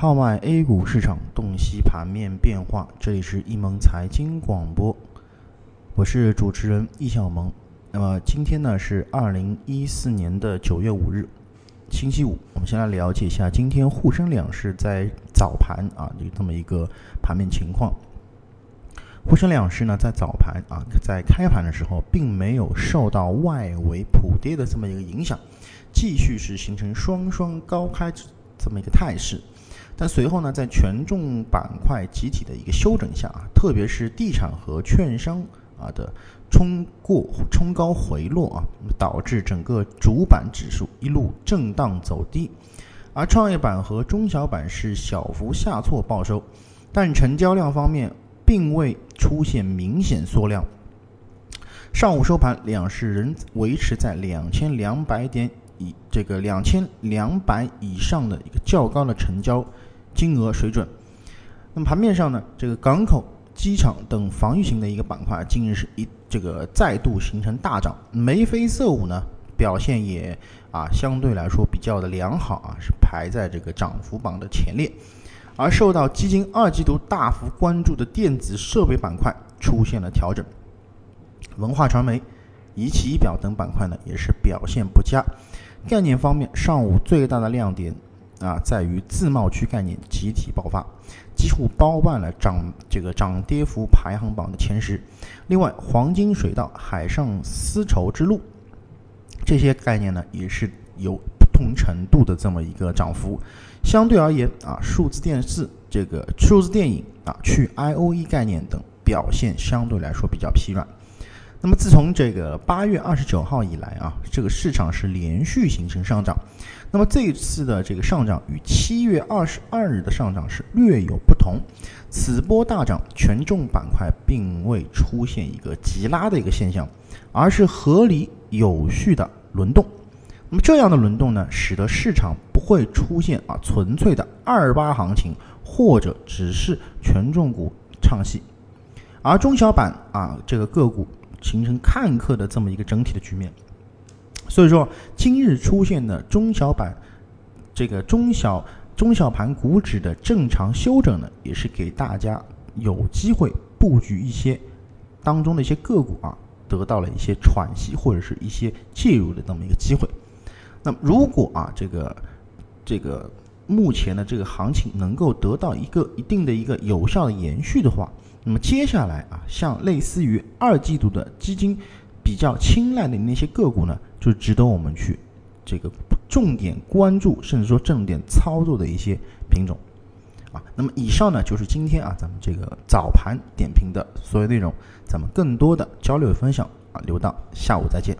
号脉 A 股市场，洞悉盘面变化。这里是易盟财经广播，我是主持人易小萌。那么今天呢是二零一四年的九月五日，星期五。我们先来了解一下今天沪深两市在早盘啊有这么一个盘面情况。沪深两市呢在早盘啊在开盘的时候并没有受到外围普跌的这么一个影响，继续是形成双双高开这么一个态势。但随后呢，在权重板块集体的一个休整下啊，特别是地产和券商啊的冲过冲高回落啊，导致整个主板指数一路震荡走低，而创业板和中小板是小幅下挫报收，但成交量方面并未出现明显缩量。上午收盘，两市仍维持在两千两百点以这个两千两百以上的一个较高的成交。金额水准。那么盘面上呢，这个港口、机场等防御型的一个板块，今日是一这个再度形成大涨。眉飞色舞呢，表现也啊相对来说比较的良好啊，是排在这个涨幅榜的前列。而受到基金二季度大幅关注的电子设备板块出现了调整，文化传媒、仪器仪表等板块呢也是表现不佳。概念方面，上午最大的亮点。啊，在于自贸区概念集体爆发，几乎包办了涨这个涨跌幅排行榜的前十。另外，黄金水道、海上丝绸之路这些概念呢，也是有不同程度的这么一个涨幅。相对而言啊，数字电视、这个数字电影啊，去 I O E 概念等表现相对来说比较疲软。那么，自从这个八月二十九号以来啊，这个市场是连续形成上涨。那么这一次的这个上涨与七月二十二日的上涨是略有不同。此波大涨，权重板块并未出现一个急拉的一个现象，而是合理有序的轮动。那么这样的轮动呢，使得市场不会出现啊纯粹的二八行情，或者只是权重股唱戏，而中小板啊这个个股。形成看客的这么一个整体的局面，所以说今日出现的中小板这个中小中小盘股指的正常休整呢，也是给大家有机会布局一些当中的一些个股啊，得到了一些喘息或者是一些介入的这么一个机会。那么如果啊这个这个目前的这个行情能够得到一个一定的一个有效的延续的话，那么接下来啊，像类似于二季度的基金比较青睐的那些个股呢，就值得我们去这个重点关注，甚至说重点操作的一些品种啊。那么以上呢，就是今天啊咱们这个早盘点评的所有内容，咱们更多的交流分享啊，留到下午再见。